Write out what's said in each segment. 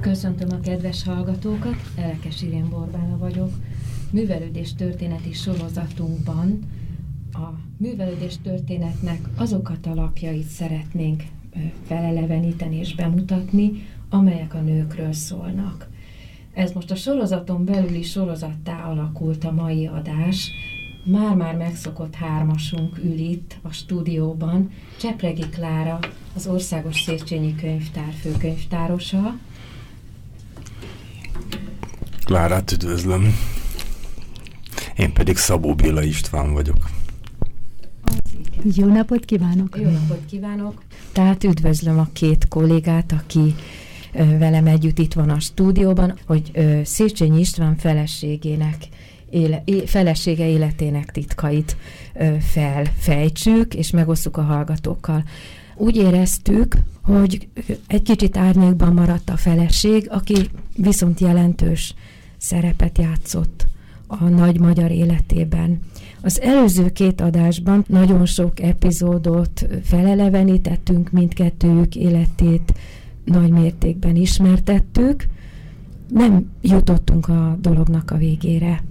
Köszöntöm a kedves hallgatókat, Elekes Irén Borbála vagyok. Művelődés történeti sorozatunkban a művelődés történetnek azokat a lapjait szeretnénk feleleveníteni és bemutatni, amelyek a nőkről szólnak. Ez most a sorozaton belüli sorozattá alakult a mai adás. Már-már megszokott hármasunk ül itt a stúdióban. Csepregi Klára, az Országos Széchenyi Könyvtár főkönyvtárosa, Klárát üdvözlöm. Én pedig Szabó Béla István vagyok. Jó napot kívánok! Jó napot kívánok! Tehát üdvözlöm a két kollégát, aki velem együtt itt van a stúdióban, hogy Széchenyi István feleségének éle, felesége életének titkait felfejtsük, és megosszuk a hallgatókkal. Úgy éreztük, hogy egy kicsit árnyékban maradt a feleség, aki viszont jelentős szerepet játszott a nagy magyar életében. Az előző két adásban nagyon sok epizódot felelevenítettünk, mindkettőjük életét nagy mértékben ismertettük, nem jutottunk a dolognak a végére.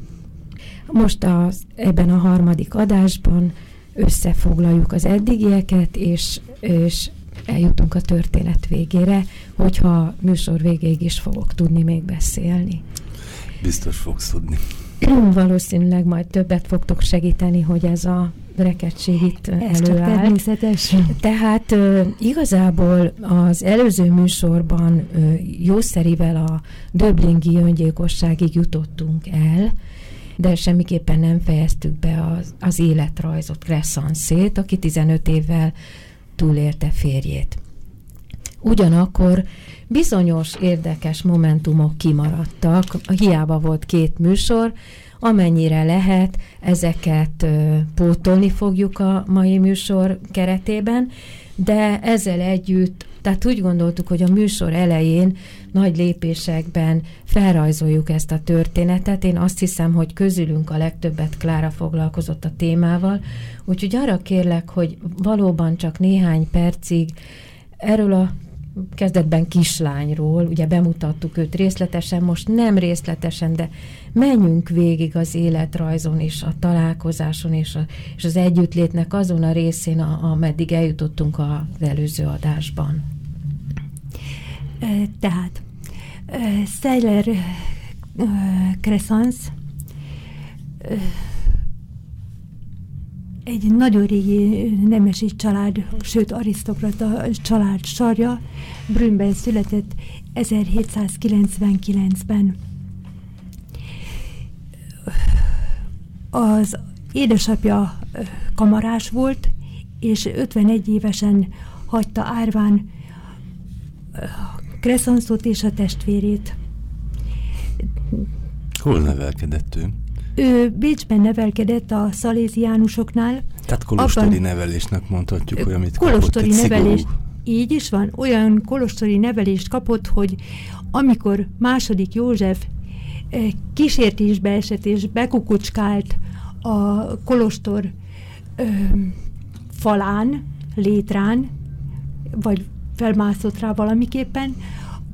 Most az, ebben a harmadik adásban összefoglaljuk az eddigieket, és, és eljutunk a történet végére, hogyha műsor végéig is fogok tudni még beszélni. Biztos fogsz tudni. Valószínűleg majd többet fogtok segíteni, hogy ez a rekettség itt ez előáll. természetes. Tehát igazából az előző műsorban jószerivel a Döblingi öngyilkosságig jutottunk el, de semmiképpen nem fejeztük be az, az életrajzot, Kresszanszét, aki 15 évvel túlélte férjét. Ugyanakkor bizonyos érdekes momentumok kimaradtak, hiába volt két műsor, amennyire lehet, ezeket pótolni fogjuk a mai műsor keretében, de ezzel együtt, tehát úgy gondoltuk, hogy a műsor elején nagy lépésekben felrajzoljuk ezt a történetet. Én azt hiszem, hogy közülünk a legtöbbet Klára foglalkozott a témával, úgyhogy arra kérlek, hogy valóban csak néhány percig erről a kezdetben kislányról, ugye bemutattuk őt részletesen, most nem részletesen, de menjünk végig az életrajzon és a találkozáson és, a, és az együttlétnek azon a részén, a, ameddig eljutottunk az előző adásban. Tehát Seiler Crescens egy nagyon régi nemesi család, sőt arisztokrata család sarja, Brünnben született 1799-ben. Az édesapja kamarás volt, és 51 évesen hagyta árván Kresszanszot és a testvérét. Hol nevelkedett ő? Ő Bécsben nevelkedett a szaléziánusoknál. Tehát kolostori abban, nevelésnek mondhatjuk, hogy amit kolostori kapott, nevelés, így is van, olyan kolostori nevelést kapott, hogy amikor második József eh, kísértésbe esett és bekukucskált a kolostor ö, falán, létrán, vagy felmászott rá valamiképpen,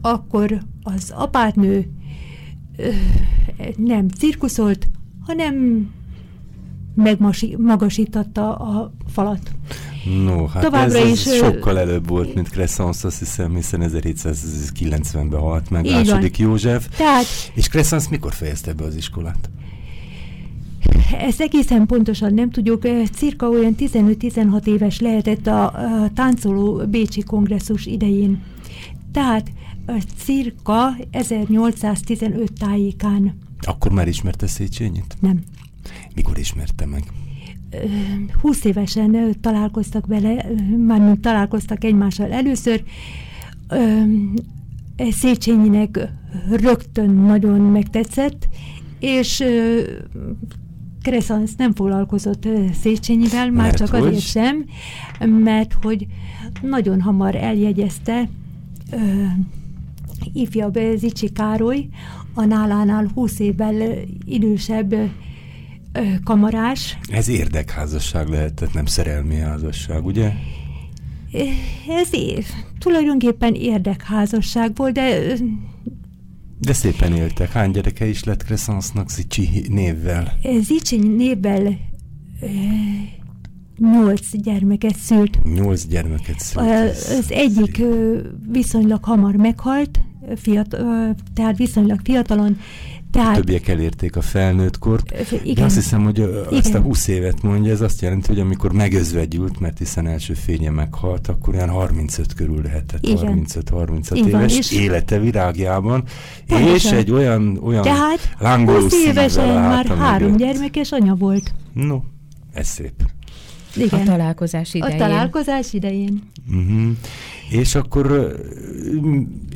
akkor az apátnő ö, nem cirkuszolt, hanem megmagasította a falat. No, hát Továbbra ez, ez is sokkal előbb volt, mint Crescens, azt hiszem, hiszen 1790-ben halt meg második van. József. Tehát, és Crescens mikor fejezte be az iskolát? Ezt egészen pontosan nem tudjuk, cirka olyan 15-16 éves lehetett a, a táncoló Bécsi kongresszus idején. Tehát cirka 1815 tájékán. Akkor már ismerte Széchenyit? Nem. Mikor ismerte meg? 20 évesen találkoztak vele, mármint találkoztak egymással először. Széchenyinek rögtön nagyon megtetszett, és Kresszansz nem foglalkozott Széchenyivel, már mert csak hogy? azért sem, mert hogy nagyon hamar eljegyezte ifjabb Zicsi Károly, a nálánál 20 évvel idősebb kamarás. Ez érdekházasság lehetett, nem szerelmi házasság, ugye? Ez év. Tulajdonképpen érdekházasság volt, de... De szépen éltek. Hány gyereke is lett Crescensnak Zicsi névvel? Zicsi névvel nyolc gyermeket szült. Nyolc gyermeket szült. Az egyik viszonylag hamar meghalt, fiatal, tehát viszonylag fiatalon, tehát, többiek elérték a felnőtt kort. Igen. De azt hiszem, hogy azt a 20 évet mondja, ez azt jelenti, hogy amikor megözvegyült, mert hiszen első fénye meghalt, akkor olyan 35 körül lehetett, 35-36 éves és élete virágjában, pontosan. és egy olyan, olyan Tehát lángoló 20 évesen már három mögött. gyermekes anya volt. No, ez szép. Igen. A találkozás idején. A találkozás idején. Uh-huh. És akkor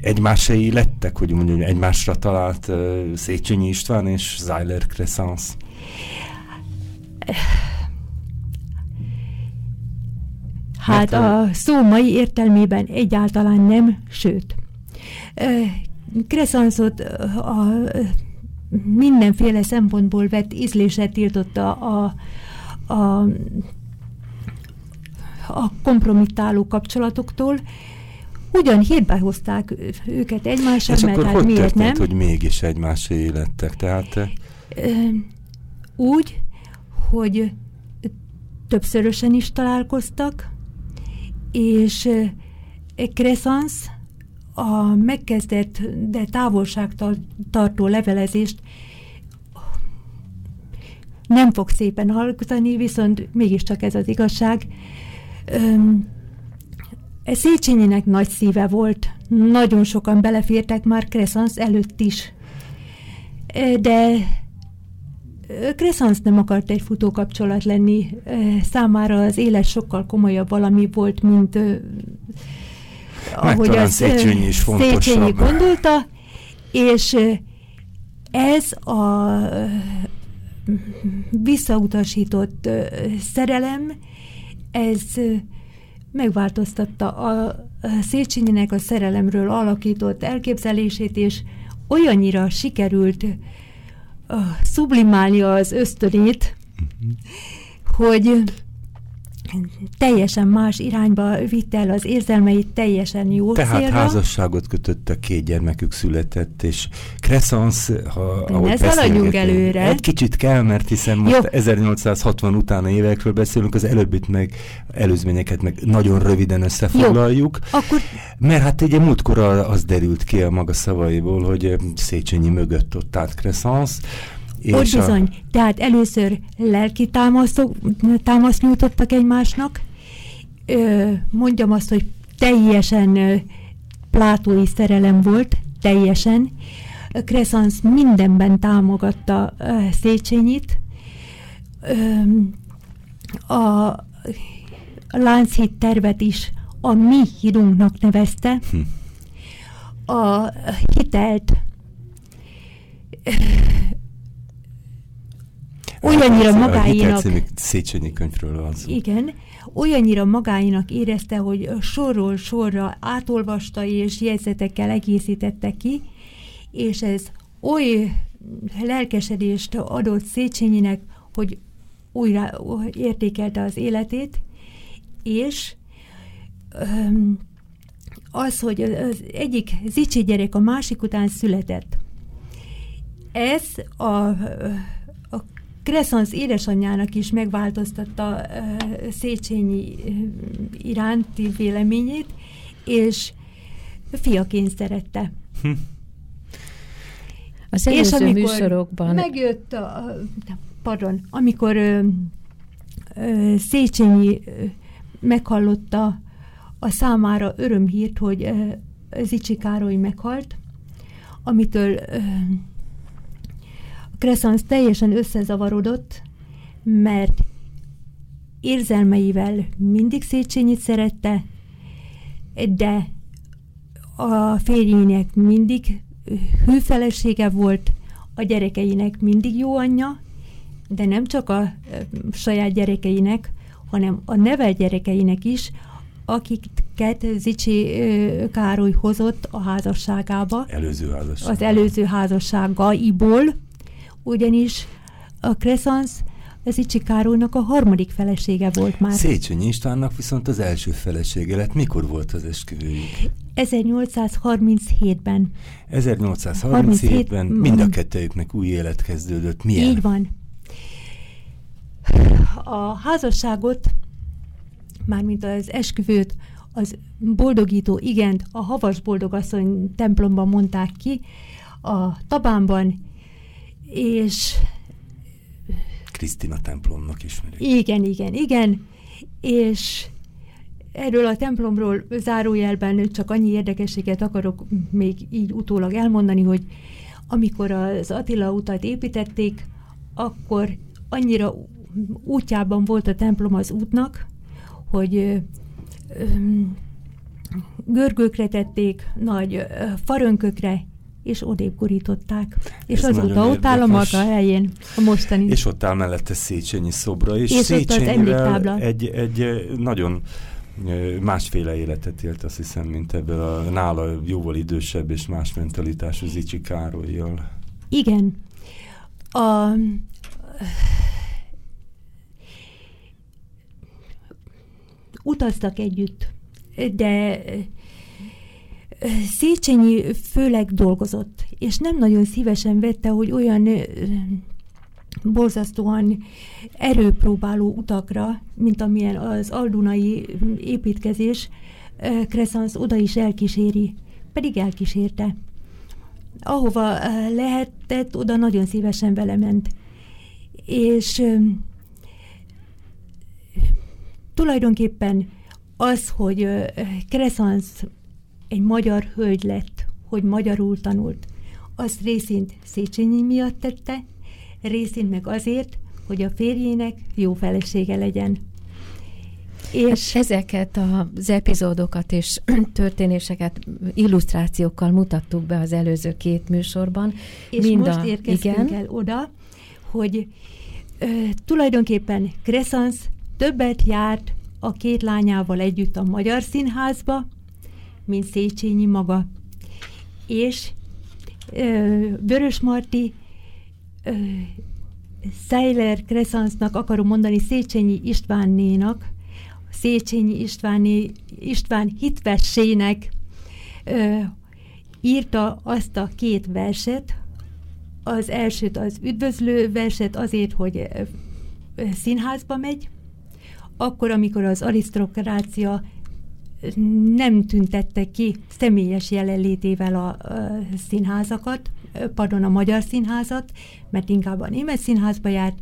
egymásai lettek, hogy mondjam, egymásra talált uh, Széchenyi István és Zyler Crescence. Hát a szó mai értelmében egyáltalán nem, sőt. Crescenceot a mindenféle szempontból vett ízléset tiltotta a, a a kompromittáló kapcsolatoktól, ugyan hírbe hozták őket egymással, És mert akkor hát hogy miért történt, nem? hogy mégis egymás élettek? Tehát... Úgy, hogy többszörösen is találkoztak, és Crescens a megkezdett, de távolságtartó levelezést nem fog szépen hallgatani, viszont mégiscsak ez az igazság. Széchenyinek nagy szíve volt, nagyon sokan belefértek már Crescens előtt is. De Crescens nem akart egy futókapcsolat lenni, számára az élet sokkal komolyabb valami volt, mint ahogy az Széchenyi is Széchenyi gondolta, és ez a visszautasított szerelem, ez megváltoztatta a Széchenyinek a szerelemről alakított elképzelését, és olyannyira sikerült uh, sublimálnia az ösztönét, uh-huh. hogy teljesen más irányba vitte el az érzelmeit, teljesen jó Tehát célra. házasságot kötöttek, két gyermekük született, és Crescence, ha ne szaladjunk előre. Egy kicsit kell, mert hiszen most jó. 1860 utána évekről beszélünk, az előbbit meg előzményeket meg nagyon röviden összefoglaljuk. Jó. Akkor... Mert hát ugye múltkor az derült ki a maga szavaiból, hogy Széchenyi mögött ott állt Crescence, ott bizony. A... Tehát először lelki támaszt nyújtottak egymásnak. Ö, mondjam azt, hogy teljesen ö, plátói szerelem volt, teljesen. Crescence mindenben támogatta ö, Széchenyit. Ö, a Lánchíd tervet is a mi hírunknak nevezte. Hm. A hitelt olyannyira hát, magáénak... A Széchenyi könyvről van szó. Igen, olyannyira magáénak érezte, hogy sorról sorra átolvasta és jegyzetekkel egészítette ki, és ez oly lelkesedést adott Széchenyinek, hogy újra értékelte az életét, és az, hogy az egyik Zicsi gyerek a másik után született, ez a Crescens édesanyjának is megváltoztatta uh, Széchenyi uh, iránti véleményét, és fiaként szerette. Hm. Az és amikor műsorokban... megjött a, pardon, amikor uh, Széchenyi uh, meghallotta a számára örömhírt, hogy uh, Zicsi Károly meghalt, amitől uh, Crescens teljesen összezavarodott, mert érzelmeivel mindig Széchenyi szerette, de a férjének mindig hűfelesége volt, a gyerekeinek mindig jó anyja, de nem csak a saját gyerekeinek, hanem a nevel gyerekeinek is, akiket Zicsi Károly hozott a házasságába. Előző házasság. Az előző házasságaiból, ugyanis a Crescens Zicsi Károlynak a harmadik felesége volt már. Széchenyi Istvánnak viszont az első felesége lett. Mikor volt az esküvőjük? 1837-ben. 1837-ben mind a kettőjüknek új élet kezdődött. Milyen? Így van. A házasságot, mármint az esküvőt, az boldogító igent a Havas Boldogasszony templomban mondták ki, a Tabánban, és... Krisztina templomnak ismerik. Igen, igen, igen, és erről a templomról zárójelben csak annyi érdekességet akarok még így utólag elmondani, hogy amikor az Attila utat építették, akkor annyira útjában volt a templom az útnak, hogy görgőkre tették, nagy farönkökre, és odébb gurították. És Ez azóta ott áll a maga helyén, a mostani. És ott áll mellette Széchenyi szobra, és, és Széchenyivel egy, egy nagyon másféle életet élt, azt hiszem, mint ebből a nála jóval idősebb és más mentalitású Zicsi Károlyjal. Igen. A, utaztak együtt, de Széchenyi főleg dolgozott, és nem nagyon szívesen vette, hogy olyan borzasztóan erőpróbáló utakra, mint amilyen az aldunai építkezés, Crescens oda is elkíséri, pedig elkísérte. Ahova lehetett, oda nagyon szívesen vele ment. És tulajdonképpen az, hogy Crescens egy magyar hölgy lett, hogy magyarul tanult, azt részint Széchenyi miatt tette, részint meg azért, hogy a férjének jó felesége legyen. És hát ezeket az epizódokat és történéseket illusztrációkkal mutattuk be az előző két műsorban. És Mind most a, érkeztünk igen. el oda, hogy ö, tulajdonképpen Crescens többet járt a két lányával együtt a Magyar Színházba, mint Széchenyi maga. És Vörös Marti Seiler Crescensnak akarom mondani Széchenyi Istvánnénak, Széchenyi Istváné, István hitvessének ö, írta azt a két verset, az elsőt az üdvözlő verset azért, hogy ö, színházba megy, akkor, amikor az arisztokrácia nem tüntette ki személyes jelenlétével a, színházakat, pardon, a magyar színházat, mert inkább a német színházba járt,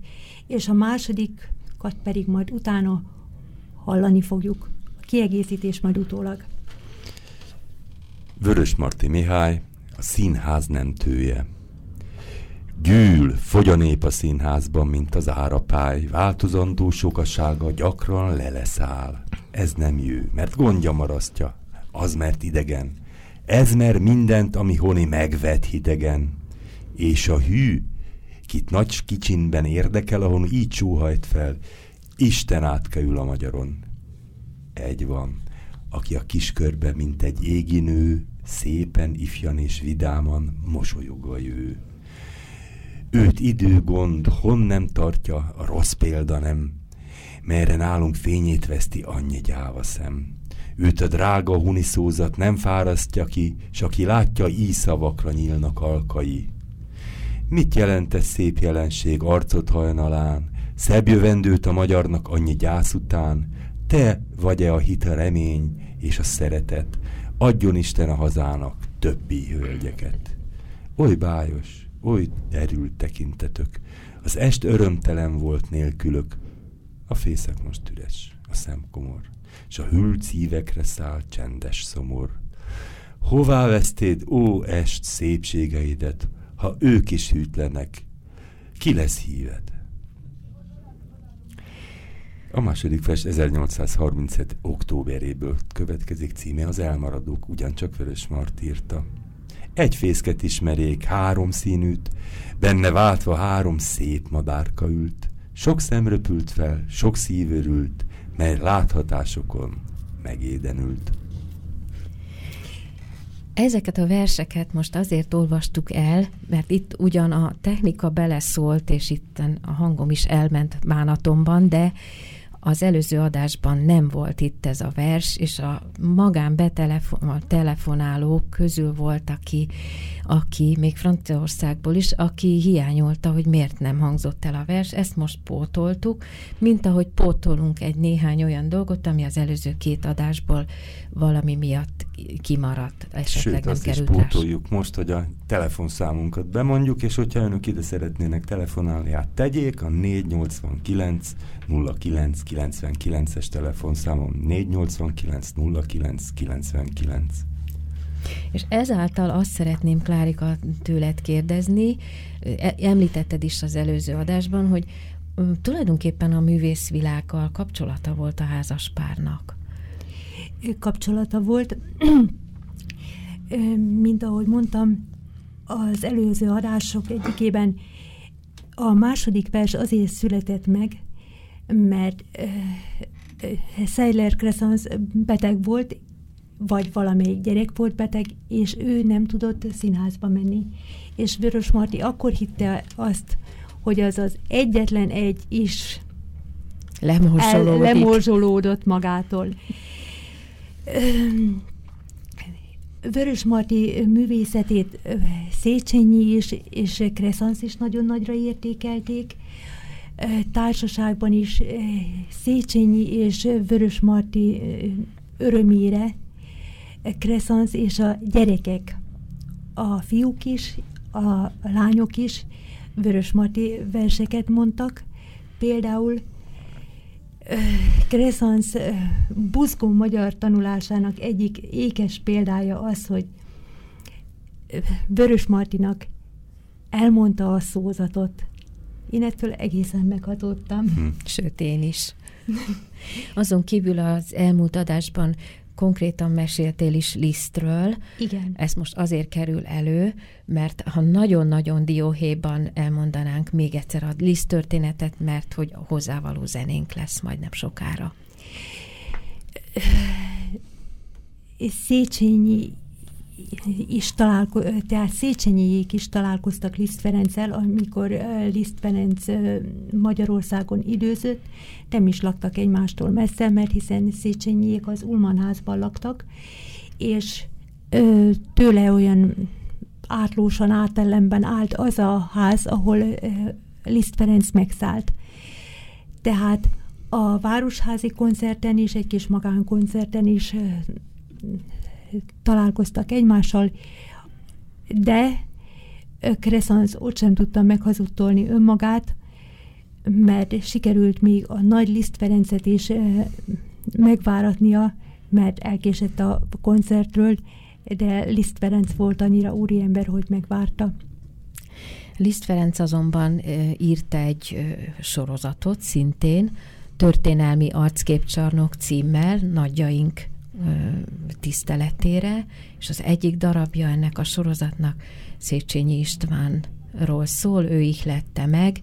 és a másodikat pedig majd utána hallani fogjuk. A kiegészítés majd utólag. Vörös Marti Mihály, a színház nem tője. Gyűl, fogy a nép a színházban, mint az árapály, változandó sokasága gyakran leleszáll. Ez nem jő, mert gondja marasztja, az mert idegen. Ez mer mindent, ami honi megvet hidegen. És a hű, kit nagy kicsinben érdekel, ahon így sóhajt fel, Isten átkeül a magyaron. Egy van, aki a kiskörbe, mint egy égi nő, szépen, ifjan és vidáman mosolyogva jő. Őt időgond, hon nem tartja, a rossz példa nem, merre nálunk fényét veszti annyi gyáva szem. Őt a drága huniszózat nem fárasztja ki, s aki látja, íszavakra nyílnak alkai. Mit jelent ez szép jelenség arcot hajnalán, szebb jövendőt a magyarnak annyi gyász után, te vagy-e a hit, a remény és a szeretet, adjon Isten a hazának többi hölgyeket. Oly bájos, oly erült tekintetök, az est örömtelen volt nélkülök, a fészek most üres, a szem komor, s a hűlt szívekre száll csendes szomor. Hová vesztéd, ó est, szépségeidet, ha ők is hűtlenek? Ki lesz híved? A második vers 1837. októberéből következik címe az elmaradók, ugyancsak Vörös Mart írta. Egy fészket ismerék, három színűt, benne váltva három szép madárka ült, sok szem röpült fel, sok szív örült, mely láthatásokon megédenült. Ezeket a verseket most azért olvastuk el, mert itt ugyan a technika beleszólt, és itt a hangom is elment bánatomban, de az előző adásban nem volt itt ez a vers, és a magán betelefonálók közül volt, aki, aki még Franciaországból is, aki hiányolta, hogy miért nem hangzott el a vers. Ezt most pótoltuk, mint ahogy pótolunk egy néhány olyan dolgot, ami az előző két adásból valami miatt kimaradt, esetleg Sőt, nem azt került is pótoljuk most, hogy a telefonszámunkat bemondjuk, és hogyha önök ide szeretnének telefonálni, hát tegyék a 489 09 99-es telefonszámom 489 09 99. És ezáltal azt szeretném, Klárika, tőled kérdezni, e, említetted is az előző adásban, hogy tulajdonképpen a művészvilággal kapcsolata volt a házaspárnak. Kapcsolata volt, mint ahogy mondtam, az előző adások egyikében a második vers azért született meg, mert Seiler Crescens beteg volt, vagy valamelyik gyerek volt beteg, és ő nem tudott színházba menni. És Vörös Marti akkor hitte azt, hogy az az egyetlen egy is lemorzsolódott magától. Vörös Marti művészetét Széchenyi is, és Crescens is nagyon nagyra értékelték, társaságban is Széchenyi és Vörös Marti örömére Crescens és a gyerekek, a fiúk is, a lányok is Vörös Marti verseket mondtak. Például Crescens buzgó magyar tanulásának egyik ékes példája az, hogy Vörös Martinak elmondta a szózatot, én ettől egészen meghatottam. Hm. Sőt, én is. Azon kívül az elmúlt adásban konkrétan meséltél is Lisztről. Igen. Ez most azért kerül elő, mert ha nagyon-nagyon dióhéjban elmondanánk még egyszer a Liszt történetet, mert hogy hozzávaló zenénk lesz majd nem sokára. Széchenyi is találko, tehát Széchenyiék is találkoztak Liszt Ferenccel, amikor Liszt Ferenc Magyarországon időzött, nem is laktak egymástól messze, mert hiszen Széchenyiék az Ulman házban laktak, és tőle olyan átlósan átellenben állt az a ház, ahol Liszt Ferenc megszállt. Tehát a Városházi koncerten is, egy kis magánkoncerten is találkoztak egymással, de Crescens ott sem tudta meghazudtolni önmagát, mert sikerült még a nagy Liszt Ferencet is megváratnia, mert elkésett a koncertről, de Liszt Ferenc volt annyira úriember, hogy megvárta. Liszt Ferenc azonban írt egy sorozatot szintén, történelmi arcképcsarnok címmel, nagyjaink tiszteletére, és az egyik darabja ennek a sorozatnak Széchenyi Istvánról szól, ő ihlette meg,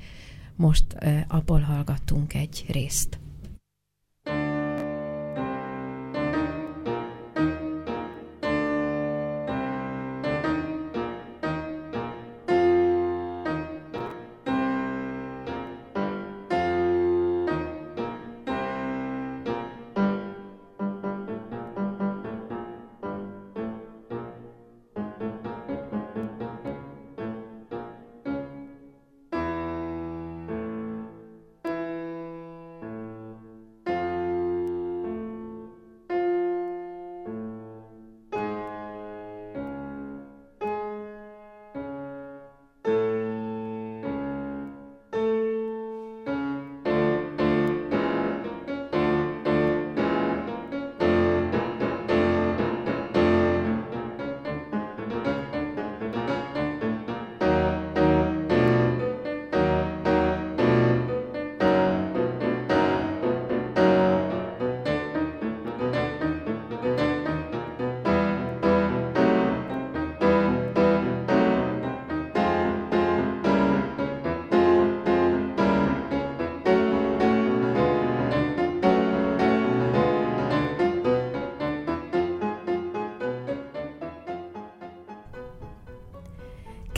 most abból hallgattunk egy részt.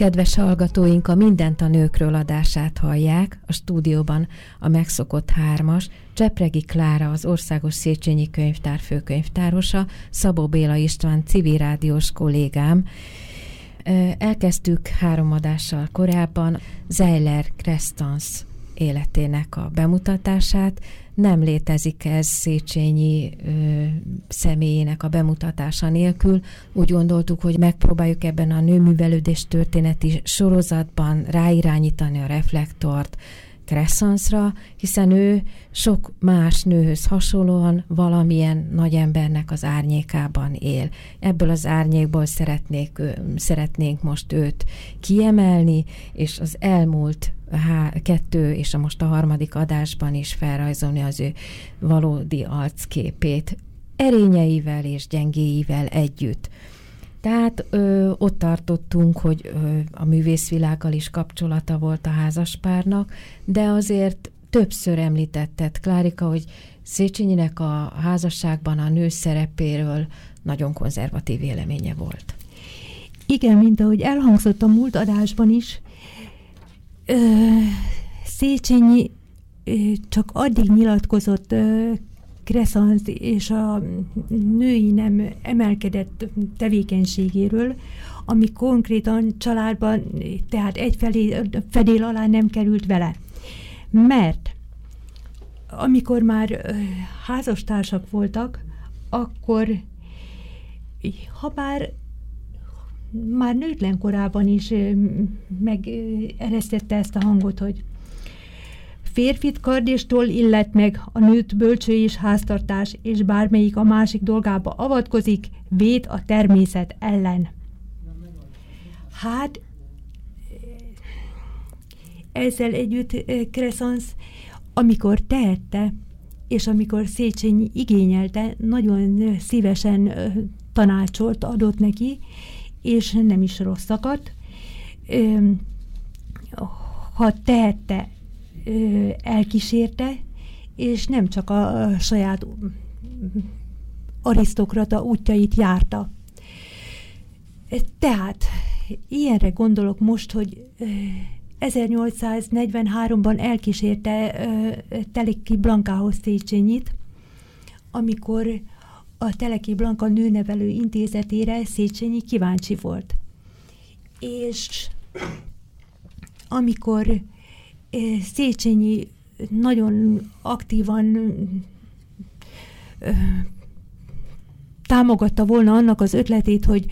Kedves hallgatóink, a Mindent a nőkről adását hallják, a stúdióban a megszokott hármas, Csepregi Klára, az Országos Széchenyi Könyvtár főkönyvtárosa, Szabó Béla István, civil rádiós kollégám. Elkezdtük három adással korábban Zeiler Krestans életének a bemutatását, nem létezik ez Széchenyi ö, személyének a bemutatása nélkül. Úgy gondoltuk, hogy megpróbáljuk ebben a nőművelődés történeti sorozatban ráirányítani a reflektort Kresszanszra, hiszen ő sok más nőhöz hasonlóan valamilyen nagy embernek az árnyékában él. Ebből az árnyékból szeretnék, szeretnénk most őt kiemelni, és az elmúlt há, kettő és a most a harmadik adásban is felrajzolni az ő valódi arcképét, erényeivel és gyengéivel együtt. Tehát ö, ott tartottunk, hogy ö, a művészvilággal is kapcsolata volt a házaspárnak, de azért többször említetted, Klárika, hogy Széchenyinek a házasságban a nő szerepéről nagyon konzervatív véleménye volt. Igen, mint ahogy elhangzott a múlt adásban is, ö, Széchenyi ö, csak addig nyilatkozott ö, Kresszansz és a női nem emelkedett tevékenységéről, ami konkrétan családban, tehát egy felé, fedél alá nem került vele. Mert amikor már házastársak voltak, akkor ha bár már nőtlen korában is megeresztette ezt a hangot, hogy férfit kardéstól illet meg, a nőt bölcső és háztartás, és bármelyik a másik dolgába avatkozik, véd a természet ellen. Hát, ezzel együtt Kresszansz, amikor tehette, és amikor Széchenyi igényelte, nagyon szívesen tanácsolt adott neki, és nem is rosszakat. Ha tehette, elkísérte, és nem csak a saját arisztokrata útjait járta. Tehát ilyenre gondolok most, hogy 1843-ban elkísérte Teleki Blankához Széchenyit, amikor a Teleki Blanka nőnevelő intézetére Széchenyi kíváncsi volt. És amikor Széchenyi nagyon aktívan támogatta volna annak az ötletét, hogy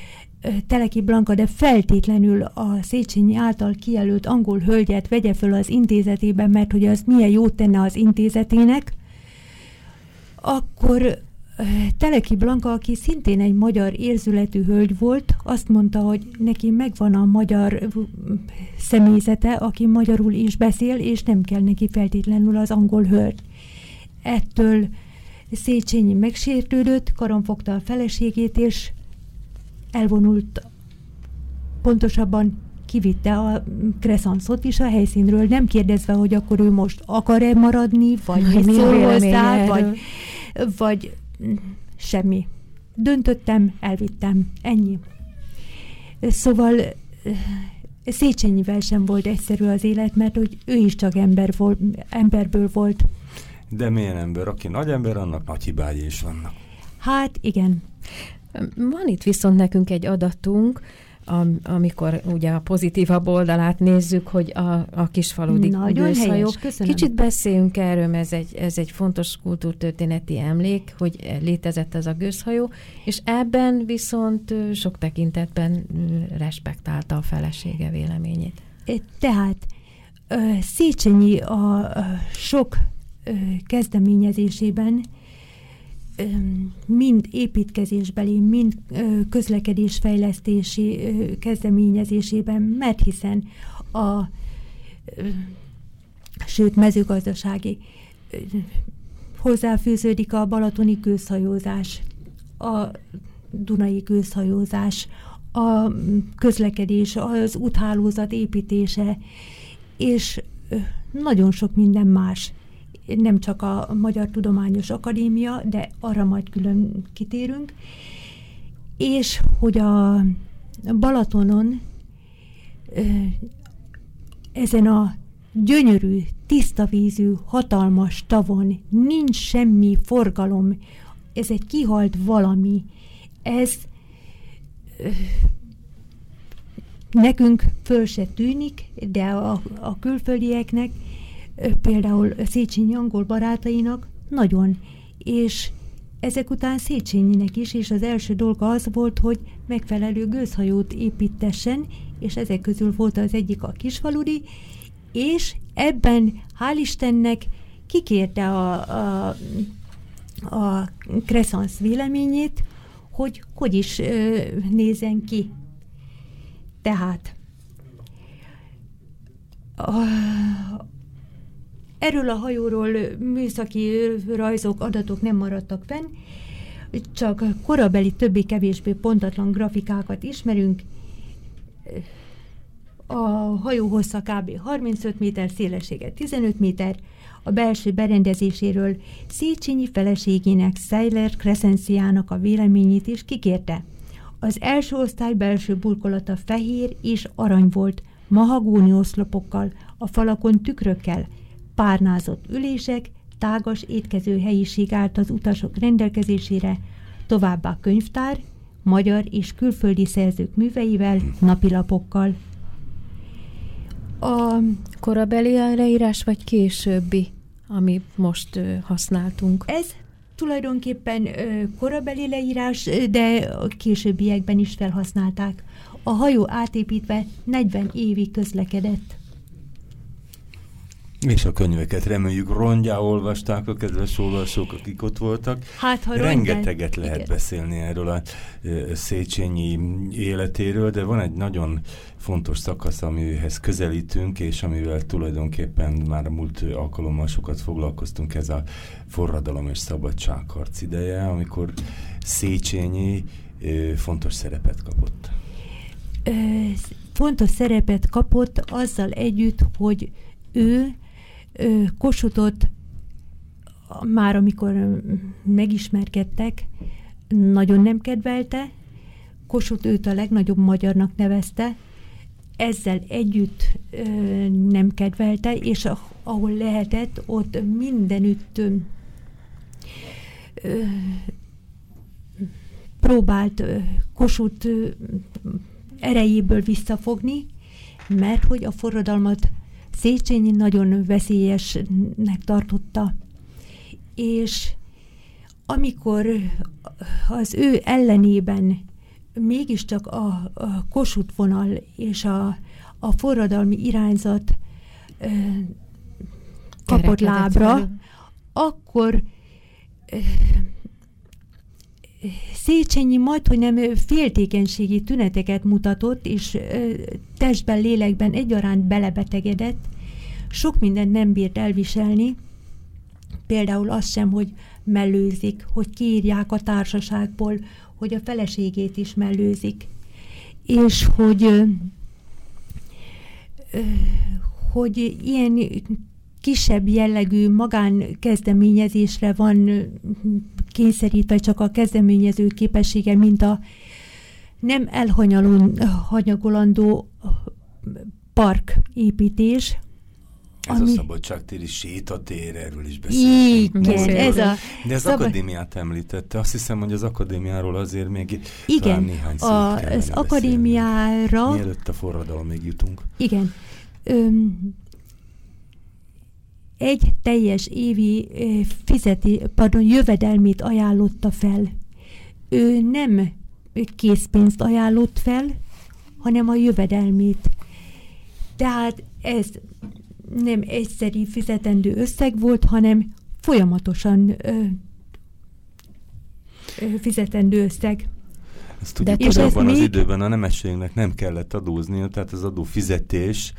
Teleki Blanka, de feltétlenül a Széchenyi által kijelölt angol hölgyet vegye föl az intézetében, mert hogy az milyen jót tenne az intézetének, akkor Teleki Blanka, aki szintén egy magyar érzületű hölgy volt, azt mondta, hogy neki megvan a magyar személyzete, aki magyarul is beszél, és nem kell neki feltétlenül az angol hölgy. Ettől Széchenyi megsértődött, karonfogta a feleségét, és elvonult, pontosabban kivitte a Kresszanszot is a helyszínről, nem kérdezve, hogy akkor ő most akar-e maradni, vagy szól hozzá, vagy, vagy semmi. Döntöttem, elvittem, ennyi. Szóval Széchenyivel sem volt egyszerű az élet, mert hogy ő is csak ember volt, emberből volt. De milyen ember? Aki nagy ember, annak nagy hibái is vannak. Hát igen. Van itt viszont nekünk egy adatunk, am, amikor ugye a pozitívabb oldalát nézzük, hogy a, a kisfaludi gőzhajó. Kicsit beszéljünk erről, mert ez egy, ez egy fontos kultúrtörténeti emlék, hogy létezett ez a gőzhajó, és ebben viszont sok tekintetben respektálta a felesége véleményét. Tehát Széchenyi a sok kezdeményezésében mind építkezésbeli, mind közlekedésfejlesztési kezdeményezésében, mert hiszen a sőt mezőgazdasági hozzáfűződik a balatoni gőzhajózás, a dunai gőzhajózás, a közlekedés, az úthálózat építése, és nagyon sok minden más nem csak a Magyar Tudományos Akadémia, de arra majd külön kitérünk, és hogy a Balatonon ezen a gyönyörű, tiszta vízű, hatalmas tavon nincs semmi forgalom, ez egy kihalt valami. Ez nekünk föl se tűnik, de a, a külföldieknek, például Széchenyi angol barátainak nagyon. És ezek után Széchenyinek is, és az első dolga az volt, hogy megfelelő gőzhajót építessen, és ezek közül volt az egyik a kisfaludi, és ebben, hál' Istennek, kikérte a, a, a Crescens véleményét, hogy hogy is ö, nézen ki. Tehát a, erről a hajóról műszaki rajzok, adatok nem maradtak fenn, csak korabeli többé-kevésbé pontatlan grafikákat ismerünk, a hajó hossza kb. 35 méter, szélessége 15 méter, a belső berendezéséről Széchenyi feleségének Seiler Crescenciának a véleményét is kikérte. Az első osztály belső burkolata fehér és arany volt, mahagóni oszlopokkal, a falakon tükrökkel, párnázott ülések, tágas étkező helyiség állt az utasok rendelkezésére, továbbá könyvtár, magyar és külföldi szerzők műveivel, napilapokkal. A korabeli leírás vagy későbbi, amit most használtunk? Ez tulajdonképpen korabeli leírás, de a későbbiekben is felhasználták. A hajó átépítve 40 évig közlekedett. És a könyveket reméljük rongyá olvasták a kedves olvasók, akik ott voltak. Hát, ha Rengeteget rongyán, lehet igen. beszélni erről a Széchenyi életéről, de van egy nagyon fontos szakasz, amihez közelítünk, és amivel tulajdonképpen már a múlt alkalommal sokat foglalkoztunk, ez a forradalom és szabadságharc ideje, amikor Széchenyi fontos szerepet kapott. Fontos szerepet kapott azzal együtt, hogy ő Kosutot már amikor megismerkedtek, nagyon nem kedvelte, Kossuth őt a legnagyobb magyarnak nevezte, ezzel együtt ö, nem kedvelte, és a, ahol lehetett, ott mindenütt ö, próbált ö, Kossuth ö, erejéből visszafogni, mert hogy a forradalmat Széchenyi nagyon veszélyesnek tartotta, és amikor az ő ellenében mégiscsak a, a Kossuth vonal és a, a forradalmi irányzat ö, kapott lábra, akkor ö, Széchenyi majd, hogy nem féltékenységi tüneteket mutatott, és testben, lélekben egyaránt belebetegedett, sok mindent nem bírt elviselni, például az sem, hogy mellőzik, hogy kiírják a társaságból, hogy a feleségét is mellőzik, és hogy hogy ilyen kisebb jellegű magánkezdeményezésre van kényszerítve csak a kezdeményező képessége, mint a nem elhanyagolandó parképítés. Ez ami... a szabadságtéri sétatér, erről is beszélünk. Igen, ez a... De az szabad... akadémiát említette, azt hiszem, hogy az akadémiáról azért még Igen, néhány a, az akadémiára... Mielőtt a forradalomig jutunk. Igen. Öm, egy teljes évi fizeti, pardon, jövedelmét ajánlotta fel. Ő nem készpénzt ajánlott fel, hanem a jövedelmét. Tehát ez nem egyszeri fizetendő összeg volt, hanem folyamatosan ö, ö, fizetendő összeg. Ezt tudjuk, hogy abban az még... időben a nemességnek nem kellett adóznia, tehát az adó fizetés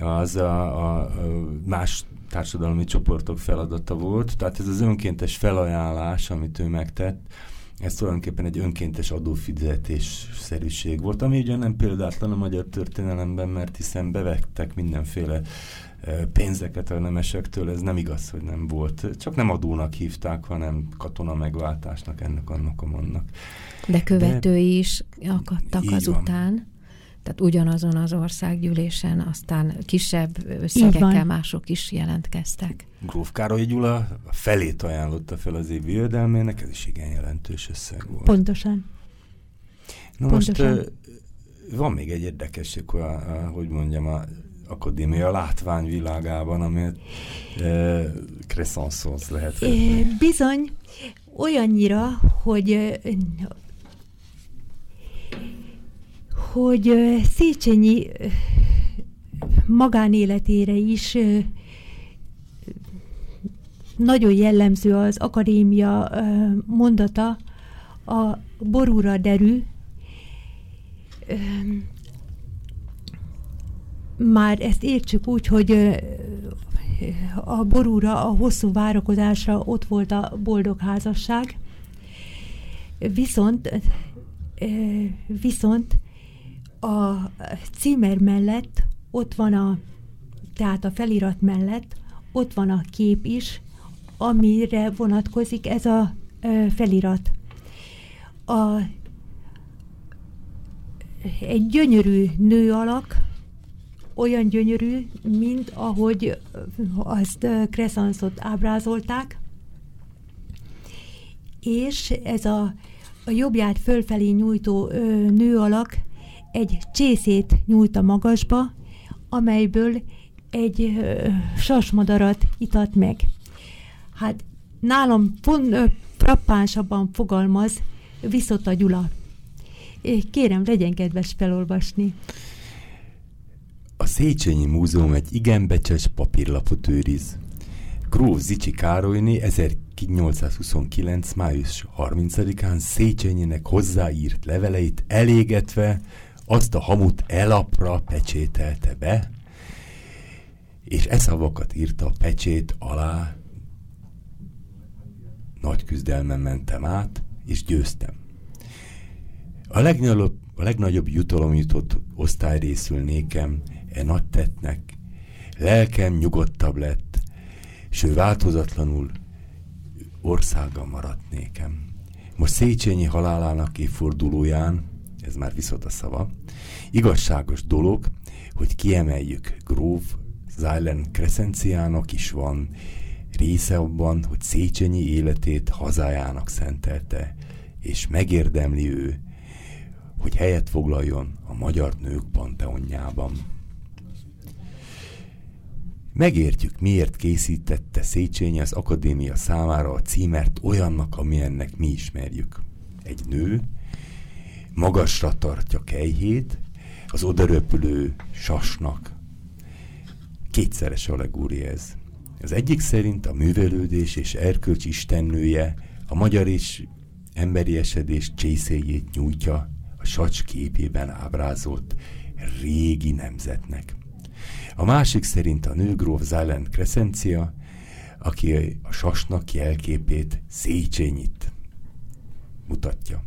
az a, a, a más társadalmi csoportok feladata volt. Tehát ez az önkéntes felajánlás, amit ő megtett, ez tulajdonképpen egy önkéntes adófizetés szerűség volt, ami ugye nem példátlan a magyar történelemben, mert hiszen bevettek mindenféle e, pénzeket a nemesektől, ez nem igaz, hogy nem volt. Csak nem adónak hívták, hanem katona megváltásnak, ennek, annak, amannak. De követői De, is akadtak azután. Van. Tehát ugyanazon az országgyűlésen aztán kisebb összegekkel mások is jelentkeztek. Gróf Károly Gyula felét ajánlotta fel az év jövedelmének, ez is igen jelentős összeg volt. Pontosan. Na Pontosan. most van még egy érdekesség, hogy mondjam, a akadémia látványvilágában, amit e, Crescensos lehet. É, bizony, olyannyira, hogy hogy Széchenyi magánéletére is nagyon jellemző az akadémia mondata, a borúra derű, már ezt értsük úgy, hogy a borúra, a hosszú várakozásra ott volt a boldog házasság, viszont viszont a címer mellett ott van a, tehát a felirat mellett ott van a kép is, amire vonatkozik ez a felirat. A, egy gyönyörű nő alak, olyan gyönyörű, mint ahogy azt Crescenszot ábrázolták, és ez a, a jobbját fölfelé nyújtó ö, nő alak egy csészét nyújt a magasba, amelyből egy ö, sasmadarat itat meg. Hát nálam pont, ö, frappánsabban fogalmaz viszont a Gyula. Kérem, legyen kedves felolvasni. A Széchenyi Múzeum egy igen becses papírlapot őriz. Gróf Zicsi Károlyné 1829. május 30-án Széchenyinek hozzáírt leveleit elégetve azt a hamut elapra pecsételte be, és e szavakat írta a pecsét alá. Nagy küzdelmen mentem át, és győztem. A legnagyobb, a legnagyobb jutalom jutott osztály részül nékem, e nagy tettnek. Lelkem nyugodtabb lett, ő változatlanul országa maradt nékem. Most Széchenyi halálának évfordulóján, ez már viszont a szava, igazságos dolog, hogy kiemeljük gróf Zájlen Crescenciának is van része abban, hogy Széchenyi életét hazájának szentelte, és megérdemli ő, hogy helyet foglaljon a magyar nők panteonjában. Megértjük, miért készítette Széchenyi az akadémia számára a címert olyannak, amilyennek mi ismerjük. Egy nő magasra tartja kejhét, az odaröpülő sasnak. Kétszeres allegória ez. Az egyik szerint a művelődés és erkölcs istennője a magyar és emberi esedés csészéjét nyújtja a sacs képében ábrázolt régi nemzetnek. A másik szerint a nőgróf Zálent Crescencia, aki a sasnak jelképét Széchenyit mutatja.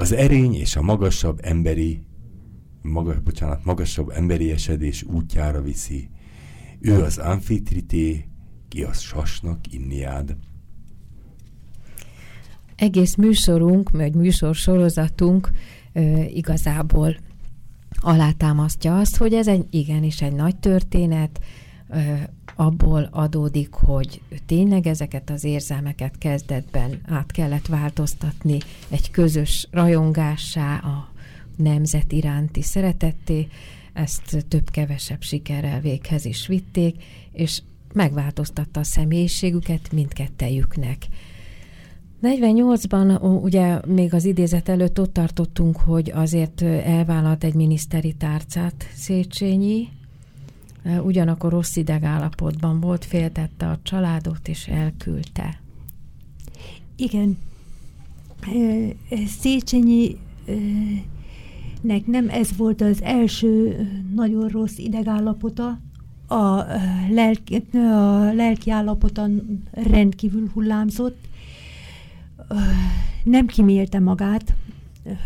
Az erény és a magasabb emberi magas, bocsánat, magasabb emberi esedés útjára viszi. Ő az amfitrité, ki az sasnak inniád. Egész műsorunk, vagy műsor sorozatunk igazából alátámasztja azt, hogy ez egy igenis egy nagy történet, abból adódik, hogy tényleg ezeket az érzelmeket kezdetben át kellett változtatni egy közös rajongássá, a nemzet iránti szeretetté, ezt több-kevesebb sikerrel véghez is vitték, és megváltoztatta a személyiségüket mindkettejüknek. 48-ban ugye még az idézet előtt ott tartottunk, hogy azért elvállalt egy miniszteri tárcát Széchenyi, ugyanakkor rossz idegállapotban volt, féltette a családot és elküldte. Igen. Széchenyi nek nem ez volt az első nagyon rossz idegállapota, a lelki, a lelki rendkívül hullámzott, nem kimélte magát,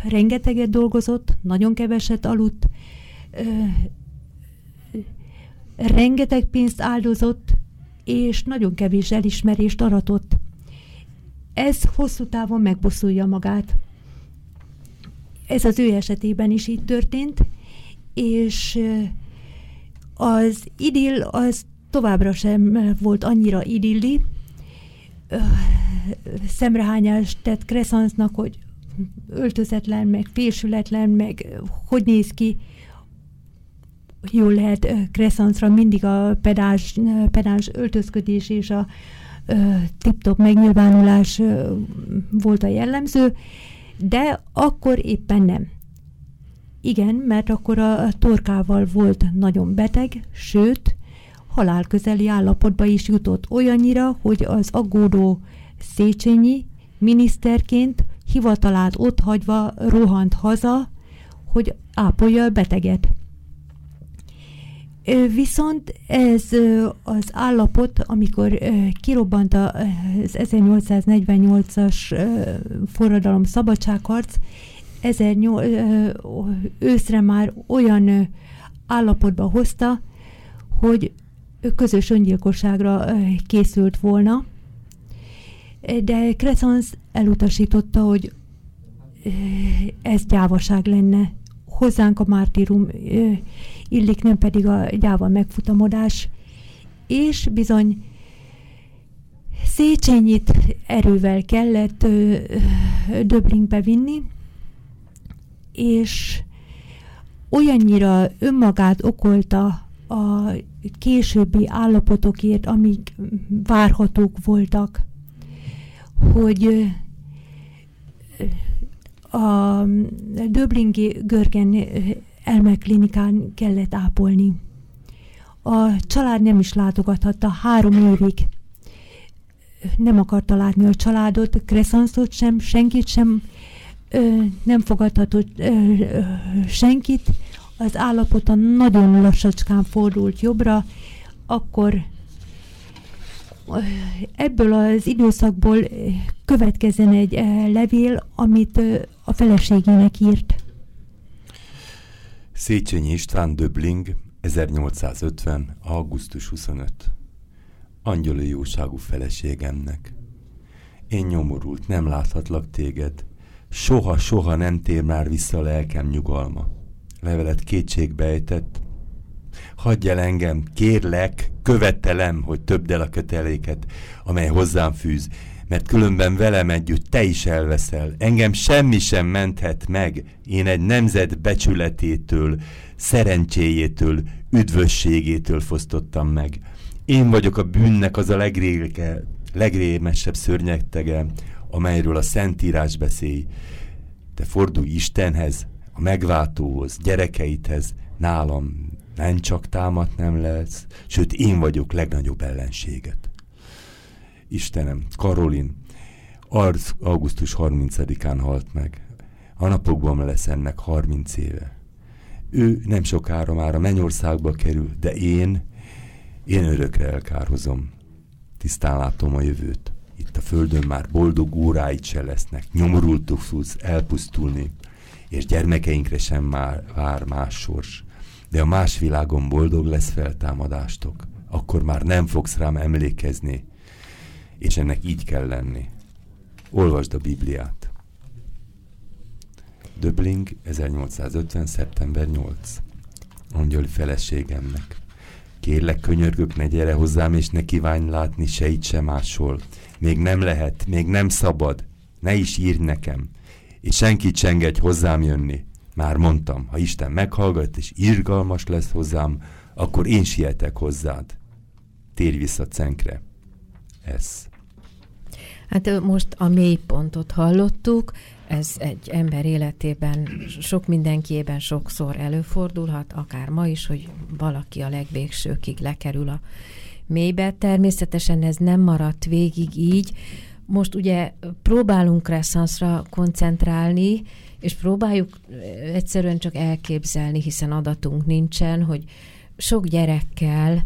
rengeteget dolgozott, nagyon keveset aludt, rengeteg pénzt áldozott, és nagyon kevés elismerést aratott. Ez hosszú távon megbosszulja magát. Ez az ő esetében is így történt, és az idill az továbbra sem volt annyira idilli, szemrehányást tett Kresszansznak, hogy öltözetlen, meg félsületlen, meg hogy néz ki, jól lehet Kresszanszra mindig a pedáns, pedáns öltözködés és a tip-top megnyilvánulás volt a jellemző, de akkor éppen nem. Igen, mert akkor a torkával volt nagyon beteg, sőt, halálközeli állapotba is jutott olyannyira, hogy az aggódó Széchenyi miniszterként hivatalát ott hagyva rohant haza, hogy ápolja a beteget. Viszont ez az állapot, amikor kirobbant az 1848-as forradalom szabadságharc, őszre már olyan állapotba hozta, hogy közös öngyilkosságra készült volna, de Crescens elutasította, hogy ez gyávaság lenne. Hozzánk a mártírum illik, nem pedig a gyáva megfutamodás, és bizony Széchenyit erővel kellett Döblingbe vinni, és olyannyira önmagát okolta a későbbi állapotokért, amik várhatók voltak, hogy a Döblingi Görgen elmeklinikán kellett ápolni. A család nem is látogathatta három évig. Nem akarta látni a családot, Kresszanszot sem, senkit sem, ö, nem fogadhatott ö, ö, senkit. Az állapota nagyon lassacskán fordult jobbra, akkor ebből az időszakból következzen egy levél, amit a feleségének írt. Széchenyi István Döbling, 1850. augusztus 25. Angyali jóságú feleségemnek. Én nyomorult, nem láthatlak téged. Soha, soha nem tér már vissza a lelkem nyugalma. Levelet kétségbejtett. Hagyj el engem, kérlek, követelem, hogy többd el a köteléket, amely hozzám fűz, mert különben velem együtt te is elveszel. Engem semmi sem menthet meg. Én egy nemzet becsületétől, szerencséjétől, üdvösségétől fosztottam meg. Én vagyok a bűnnek az a legréke, legrémesebb szörnyegtege, amelyről a Szentírás beszél. Te fordulj Istenhez, a megváltóhoz, gyerekeidhez, nálam nem csak támat nem lesz, sőt én vagyok legnagyobb ellenséget. Istenem, Karolin, arz augusztus 30-án halt meg. A napokban lesz ennek 30 éve. Ő nem sokára már a mennyországba kerül, de én, én örökre elkározom. Tisztán látom a jövőt. Itt a földön már boldog óráit se lesznek, nyomorultuk fogsz elpusztulni, és gyermekeinkre sem már vár más sors. De a más világon boldog lesz feltámadástok. Akkor már nem fogsz rám emlékezni, és ennek így kell lenni. Olvasd a Bibliát. Döbling, 1850. szeptember 8. Angyali feleségemnek. Kérlek, könyörgök, ne gyere hozzám, és ne kívánj látni se itt, se máshol. Még nem lehet, még nem szabad. Ne is írj nekem. És senkit se engedj hozzám jönni. Már mondtam, ha Isten meghallgat, és irgalmas lesz hozzám, akkor én sietek hozzád. Térj vissza Cenkre. Ez. Hát most a mélypontot hallottuk, ez egy ember életében, sok mindenkiében sokszor előfordulhat, akár ma is, hogy valaki a legvégsőkig lekerül a mélybe. Természetesen ez nem maradt végig így. Most ugye próbálunk resszanszra koncentrálni, és próbáljuk egyszerűen csak elképzelni, hiszen adatunk nincsen, hogy sok gyerekkel,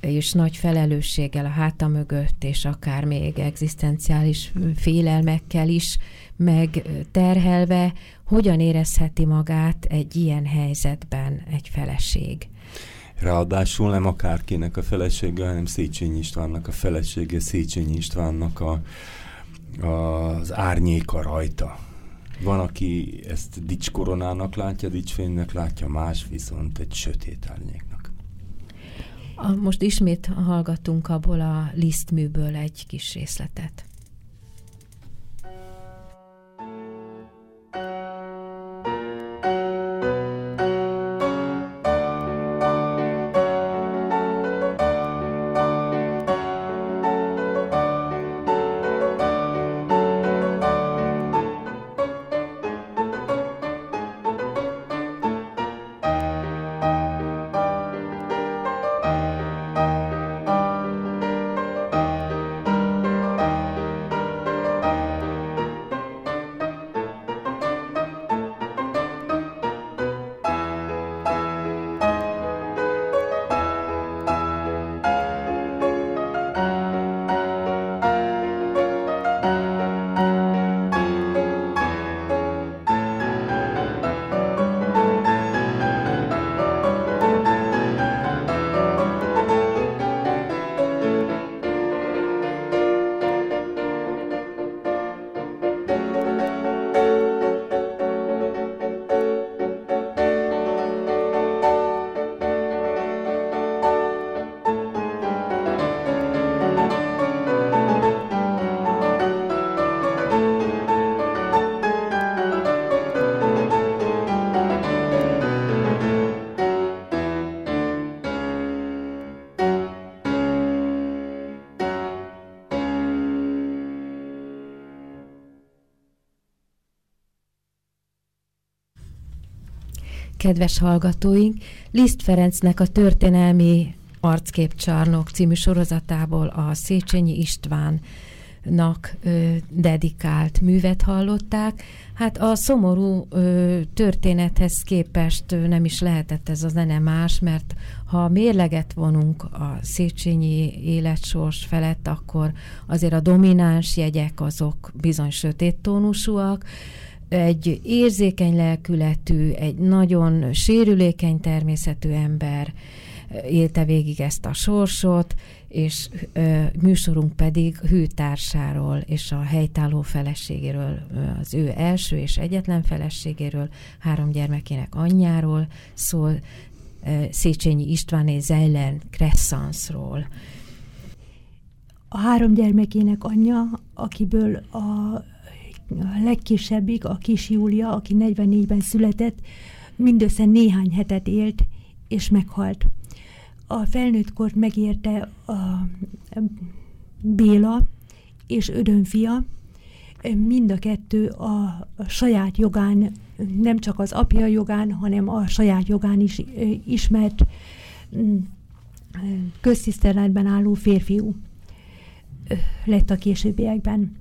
és nagy felelősséggel a háta mögött, és akár még egzisztenciális félelmekkel is meg terhelve, hogyan érezheti magát egy ilyen helyzetben egy feleség. Ráadásul nem akárkinek a felesége, hanem Széchenyi Istvánnak a felesége, Széchenyi Istvánnak a, a, az árnyéka rajta. Van, aki ezt dicskoronának látja, dicsfénynek látja, más viszont egy sötét árnyéknak. Most ismét hallgatunk abból a lisztműből egy kis részletet. Kedves hallgatóink, Liszt Ferencnek a történelmi Arcképcsarnok című sorozatából a Széchenyi István nak ö, dedikált művet hallották. Hát a szomorú ö, történethez képest ö, nem is lehetett ez a zene más, mert ha mérleget vonunk a Széchenyi életsors felett, akkor azért a domináns jegyek azok bizony sötét tónusúak, egy érzékeny lelkületű, egy nagyon sérülékeny természetű ember élte végig ezt a sorsot, és ö, műsorunk pedig hűtársáról és a helytálló feleségéről, az ő első és egyetlen feleségéről, három gyermekének anyjáról szól, ö, Széchenyi Istváné Zellen Cressanceról. A három gyermekének anyja, akiből a legkisebbik, a kis Júlia, aki 44-ben született, mindössze néhány hetet élt, és meghalt. A felnőttkort megérte a Béla és Ödön mind a kettő a, saját jogán, nem csak az apja jogán, hanem a saját jogán is ismert mm, köztiszteletben álló férfiú lett a későbbiekben.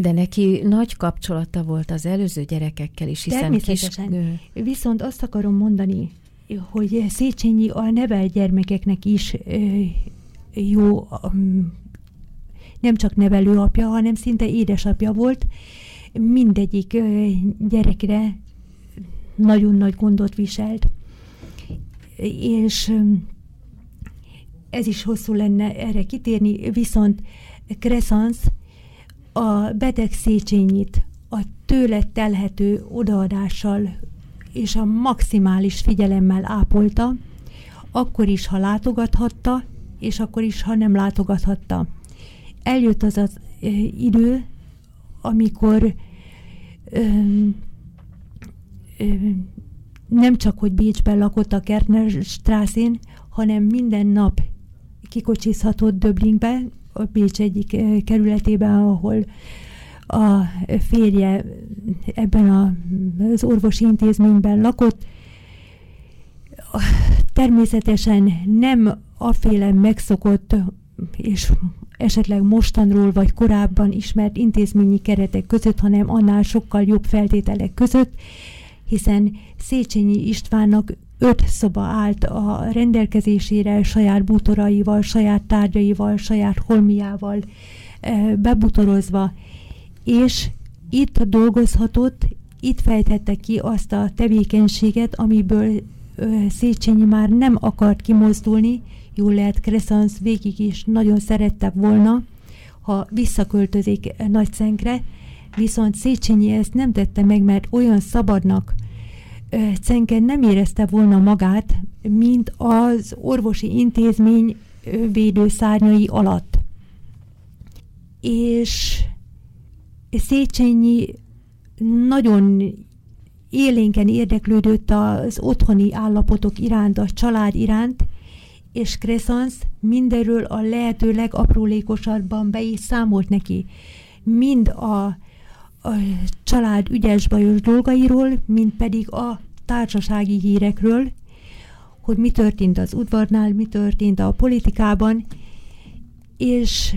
De neki nagy kapcsolata volt az előző gyerekekkel is, hiszen Természetesen. Kis... Viszont azt akarom mondani, hogy Széchenyi a nevelt gyermekeknek is jó, nem csak nevelő apja, hanem szinte édesapja volt. Mindegyik gyerekre nagyon nagy gondot viselt. És ez is hosszú lenne erre kitérni, viszont Crescens a beteg Széchenyit a tőle telhető odaadással és a maximális figyelemmel ápolta, akkor is, ha látogathatta, és akkor is, ha nem látogathatta. Eljött az az ö, idő, amikor ö, ö, nem csak, hogy Bécsben lakott a Kertner Strászén, hanem minden nap kikocsizhatott Döblingbe, a Bécs egyik kerületében, ahol a férje ebben a, az orvosi intézményben lakott. Természetesen nem aféle megszokott és esetleg mostanról vagy korábban ismert intézményi keretek között, hanem annál sokkal jobb feltételek között, hiszen Széchenyi Istvánnak öt szoba állt a rendelkezésére saját bútoraival, saját tárgyaival, saját holmiával e, bebutorozva, és itt dolgozhatott, itt fejtette ki azt a tevékenységet, amiből Széchenyi már nem akart kimozdulni, jól lehet végig is nagyon szerette volna, ha visszaköltözik Nagyszenkre, Viszont Széchenyi ezt nem tette meg, mert olyan szabadnak, Cenken nem érezte volna magát, mint az orvosi intézmény védőszárnyai alatt. És Széchenyi nagyon élénken érdeklődött az otthoni állapotok iránt, a család iránt, és Crescens mindenről a lehető legaprólékosabban be is számolt neki. Mind a, a család ügyes-bajos dolgairól, mind pedig a társasági hírekről, hogy mi történt az udvarnál, mi történt a politikában, és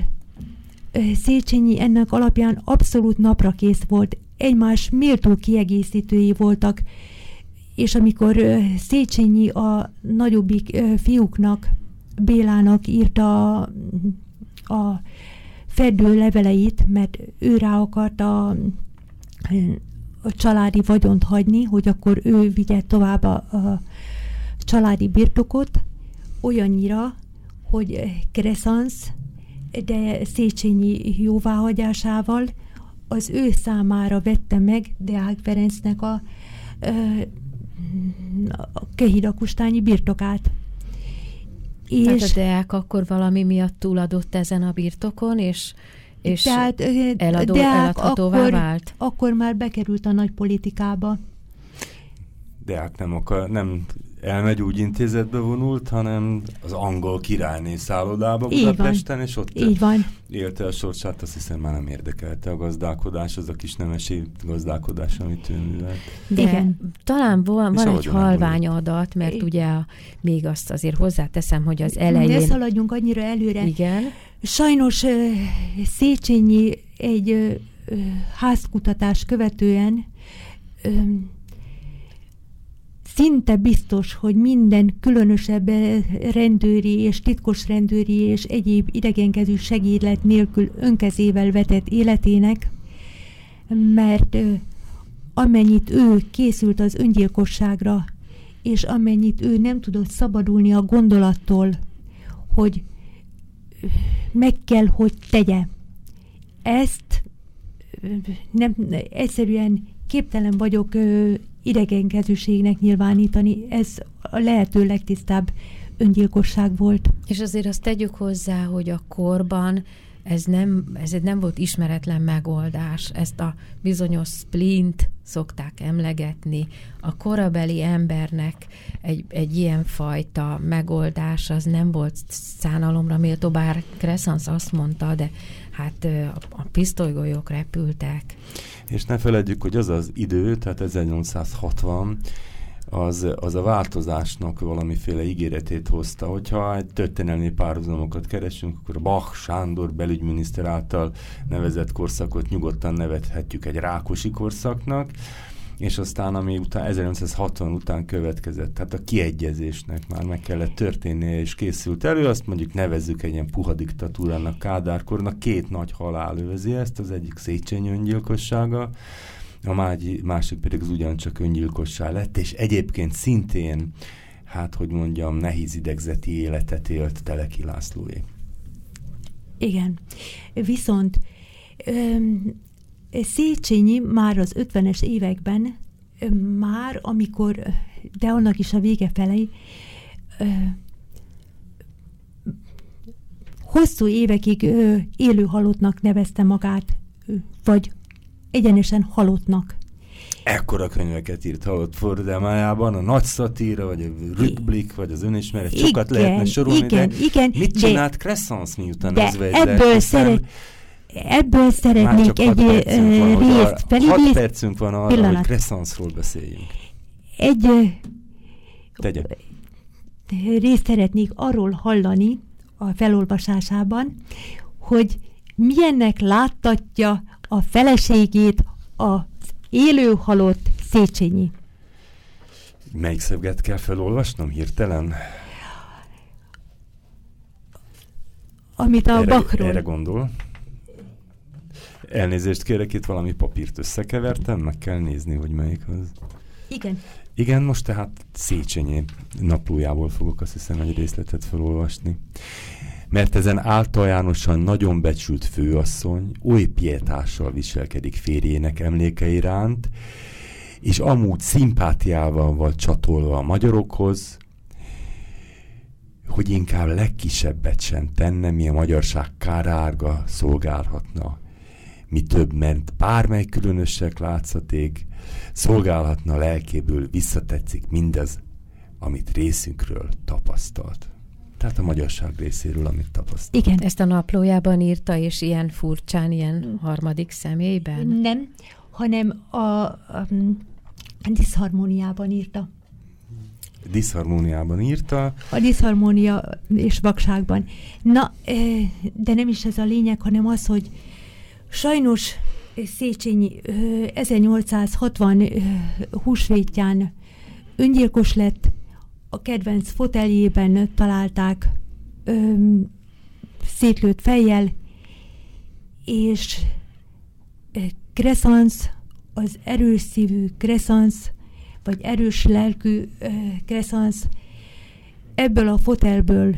Széchenyi ennek alapján abszolút naprakész volt, egymás méltó kiegészítői voltak, és amikor Széchenyi a nagyobbik fiúknak, Bélának írta a, a fedő leveleit, mert ő rá akarta a, családi vagyont hagyni, hogy akkor ő vigye tovább a, a családi birtokot, olyannyira, hogy Crescens, de Széchenyi jóváhagyásával az ő számára vette meg Deák Ferencnek a, a Kehidakustányi birtokát. És Tehát a Deák akkor valami miatt túladott ezen a birtokon, és és tehát, eladó, Deák akkor, vált? Akkor már bekerült a nagy politikába. Deák nem, akar, nem elmegy úgy intézetbe vonult, hanem az angol királyné szállodába Budapesten, és ott Így van. élte a sorsát, azt hiszem már nem érdekelte a gazdálkodás, az a kis nemesi gazdálkodás, amit ő művelt. De Igen. talán van, van egy halvány adat, mert é. ugye a, még azt azért hozzáteszem, hogy az elején... Ne szaladjunk annyira előre. Igen. Sajnos uh, Széchenyi egy uh, házkutatás követően szinte biztos, hogy minden különösebb rendőri és titkos rendőri és egyéb idegenkezű segédlet nélkül önkezével vetett életének, mert amennyit ő készült az öngyilkosságra, és amennyit ő nem tudott szabadulni a gondolattól, hogy meg kell, hogy tegye. Ezt nem, egyszerűen képtelen vagyok idegenkezűségnek nyilvánítani. Ez a lehető legtisztább öngyilkosság volt. És azért azt tegyük hozzá, hogy a korban ez nem, ez nem volt ismeretlen megoldás. Ezt a bizonyos splint szokták emlegetni. A korabeli embernek egy, egy ilyen fajta megoldás az nem volt szánalomra méltó, bár Crescens azt mondta, de hát a pisztolygolyók repültek. És ne feledjük, hogy az az idő, tehát 1860, az, az a változásnak valamiféle ígéretét hozta. Hogyha egy történelmi párhuzamokat keresünk, akkor a Bach Sándor belügyminiszter által nevezett korszakot nyugodtan nevethetjük egy rákosi korszaknak, és aztán ami után 1960 után következett, tehát a kiegyezésnek már meg kellett történnie, és készült elő, azt mondjuk nevezzük egy ilyen puha diktatúrának, Kádárkornak, két nagy halál övezi ezt, az egyik Széchenyi öngyilkossága, a másik pedig az ugyancsak öngyilkossá lett, és egyébként szintén, hát hogy mondjam, nehéz idegzeti életet élt Teleki Lászlóé. Igen. Viszont Széchenyi már az 50-es években, már amikor, de annak is a vége felé, hosszú évekig élő halottnak nevezte magát, vagy egyenesen halottnak. Ekkora könyveket írt halott forradalmájában, a nagy szatíra, vagy a rükblik, vagy az önismeret, sokat igen, lehetne sorolni, igen, de igen, mit csinált Crescens miután de ez ebből szeret, Ebből szeretnék egy részt felidézni. Hat percünk van arra, Pillanat. hogy Crescensról beszéljünk. Egy Tegye. részt szeretnék arról hallani a felolvasásában, hogy milyennek láttatja a feleségét az élő halott Széchenyi. Melyik szöveget kell felolvasnom hirtelen? Amit a erre, bakról. Erre gondol? Elnézést kérek, itt valami papírt összekevertem, meg kell nézni, hogy melyik az. Igen. Igen, most tehát Széchenyi naplójából fogok azt hiszem egy részletet felolvasni. mert ezen általánosan nagyon becsült főasszony oly pietással viselkedik férjének emléke iránt, és amúgy szimpátiával van csatolva a magyarokhoz, hogy inkább legkisebbet sem tenne, mi a magyarság kárárga szolgálhatna. Mi több, ment bármely különösek látszaték, szolgálhatna lelkéből, visszatetszik mindez, amit részünkről tapasztalt. Tehát a magyarság részéről, amit tapasztalt. Igen, ezt a naplójában írta, és ilyen furcsán, ilyen harmadik személyben? Nem, hanem a, a, a diszharmóniában írta. Diszharmóniában írta. A diszharmónia és vakságban. Na, de nem is ez a lényeg, hanem az, hogy sajnos Széchenyi 1860 húsvétján öngyilkos lett, a kedvenc foteljében találták szétlőtt fejjel, és Crescens, az erős szívű Crescens, vagy erős lelkű Crescens ebből a fotelből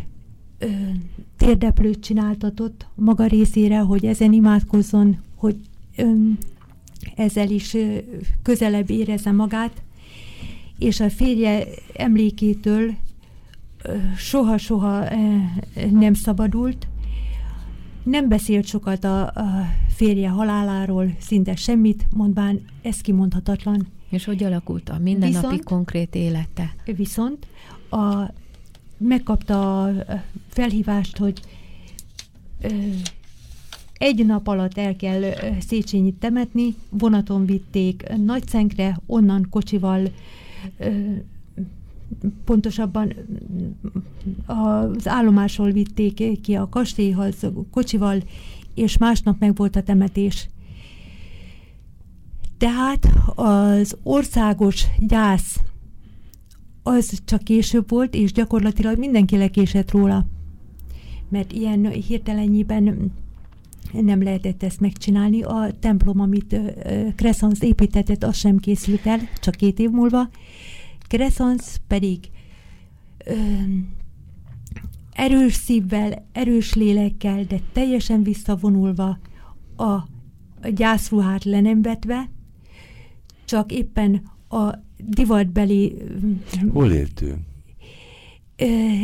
térdeplőt csináltatott maga részére, hogy ezen imádkozzon, hogy ezzel is közelebb érezze magát, és a férje emlékétől soha-soha nem szabadult, nem beszélt sokat a, a férje haláláról, szinte semmit, mondván ez kimondhatatlan. És hogy alakult a mindennapi viszont, konkrét élete? Viszont a, megkapta a felhívást, hogy egy nap alatt el kell Széchenyit temetni, vonaton vitték Nagyszenkre, onnan kocsival pontosabban az állomásról vitték ki a kastélyhoz kocsival, és másnap meg volt a temetés. Tehát az országos gyász az csak később volt, és gyakorlatilag mindenki lekésett róla. Mert ilyen hirtelenjében nem lehetett ezt megcsinálni. A templom, amit Crescens építetett, az sem készült el, csak két év múlva. Crescens pedig ö, erős szívvel, erős lélekkel, de teljesen visszavonulva a, gyászruhát lenemvetve, csak éppen a divatbeli... Hol élt ő?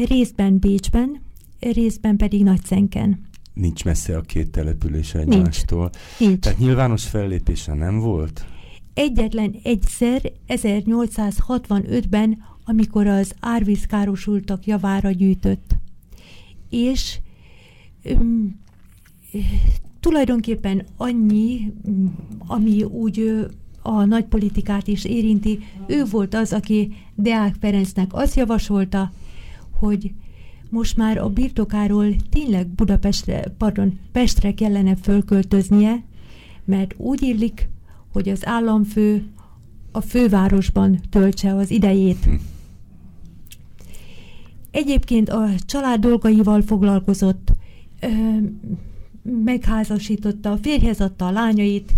Részben Bécsben, részben pedig Nagyszenken. Nincs messze a két település egymástól. Nincs. Nincs. Tehát nyilvános fellépése nem volt? Egyetlen egyszer 1865-ben, amikor az árvízkárosultak javára gyűjtött. És um, tulajdonképpen annyi, ami úgy a nagypolitikát is érinti, ő volt az, aki Deák Ferencnek azt javasolta, hogy most már a birtokáról tényleg Budapestre, pardon, Pestre kellene fölköltöznie, mert úgy illik, hogy az államfő a fővárosban töltse az idejét. Hm. Egyébként a család dolgaival foglalkozott, ö, megházasította, férjhez adta a lányait,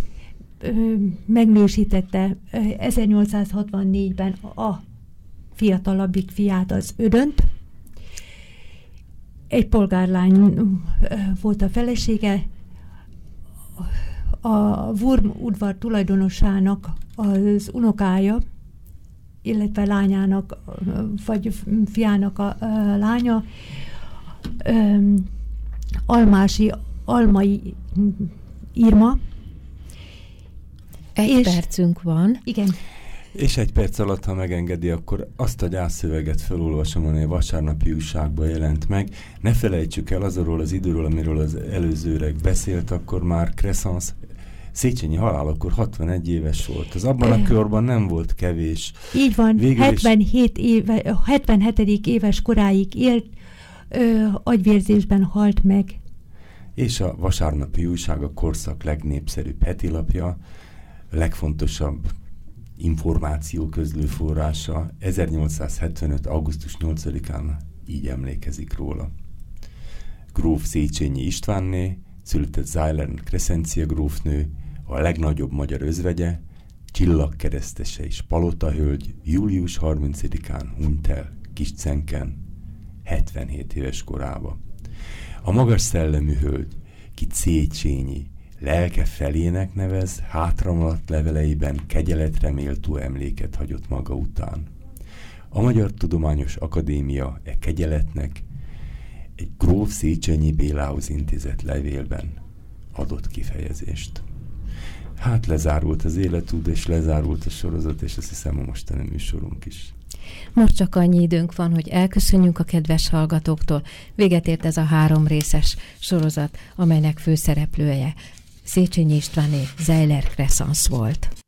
megnősítette 1864-ben a fiatalabbik fiát, az Ödönt, egy polgárlány volt a felesége, a Wurm udvar tulajdonosának az unokája, illetve lányának, vagy fiának a, lánya, Almási Almai Irma. Egy és, percünk van. Igen. És egy perc alatt, ha megengedi, akkor azt a gyászszöveget felolvasom, amely a vasárnapi újságban jelent meg. Ne felejtsük el azról az időről, amiről az előzőreg beszélt, akkor már Crescens Széchenyi akkor 61 éves volt. Az abban a körben nem volt kevés. Így van, Végül 77 éve, 77. éves koráig élt, ö, agyvérzésben halt meg. És a vasárnapi újság a korszak legnépszerűbb hetilapja, legfontosabb információ közlő forrása 1875. augusztus 8-án így emlékezik róla. Gróf Széchenyi Istvánné, született Zájlen Kreszencia grófnő, a legnagyobb magyar özvegye, csillagkeresztese és palotahölgy július 30-án hunyt el Kiscenken, 77 éves korába. A magas szellemű hölgy, ki Széchenyi, lelke felének nevez, hátramaladt leveleiben kegyeletre méltó emléket hagyott maga után. A Magyar Tudományos Akadémia e kegyeletnek egy gróf Széchenyi Bélához intézett levélben adott kifejezést. Hát lezárult az életút, és lezárult a sorozat, és azt hiszem a mostani műsorunk is. Most csak annyi időnk van, hogy elköszönjünk a kedves hallgatóktól. Véget ért ez a három részes sorozat, amelynek főszereplője Széchenyi Istváné Zeiler Crescens volt.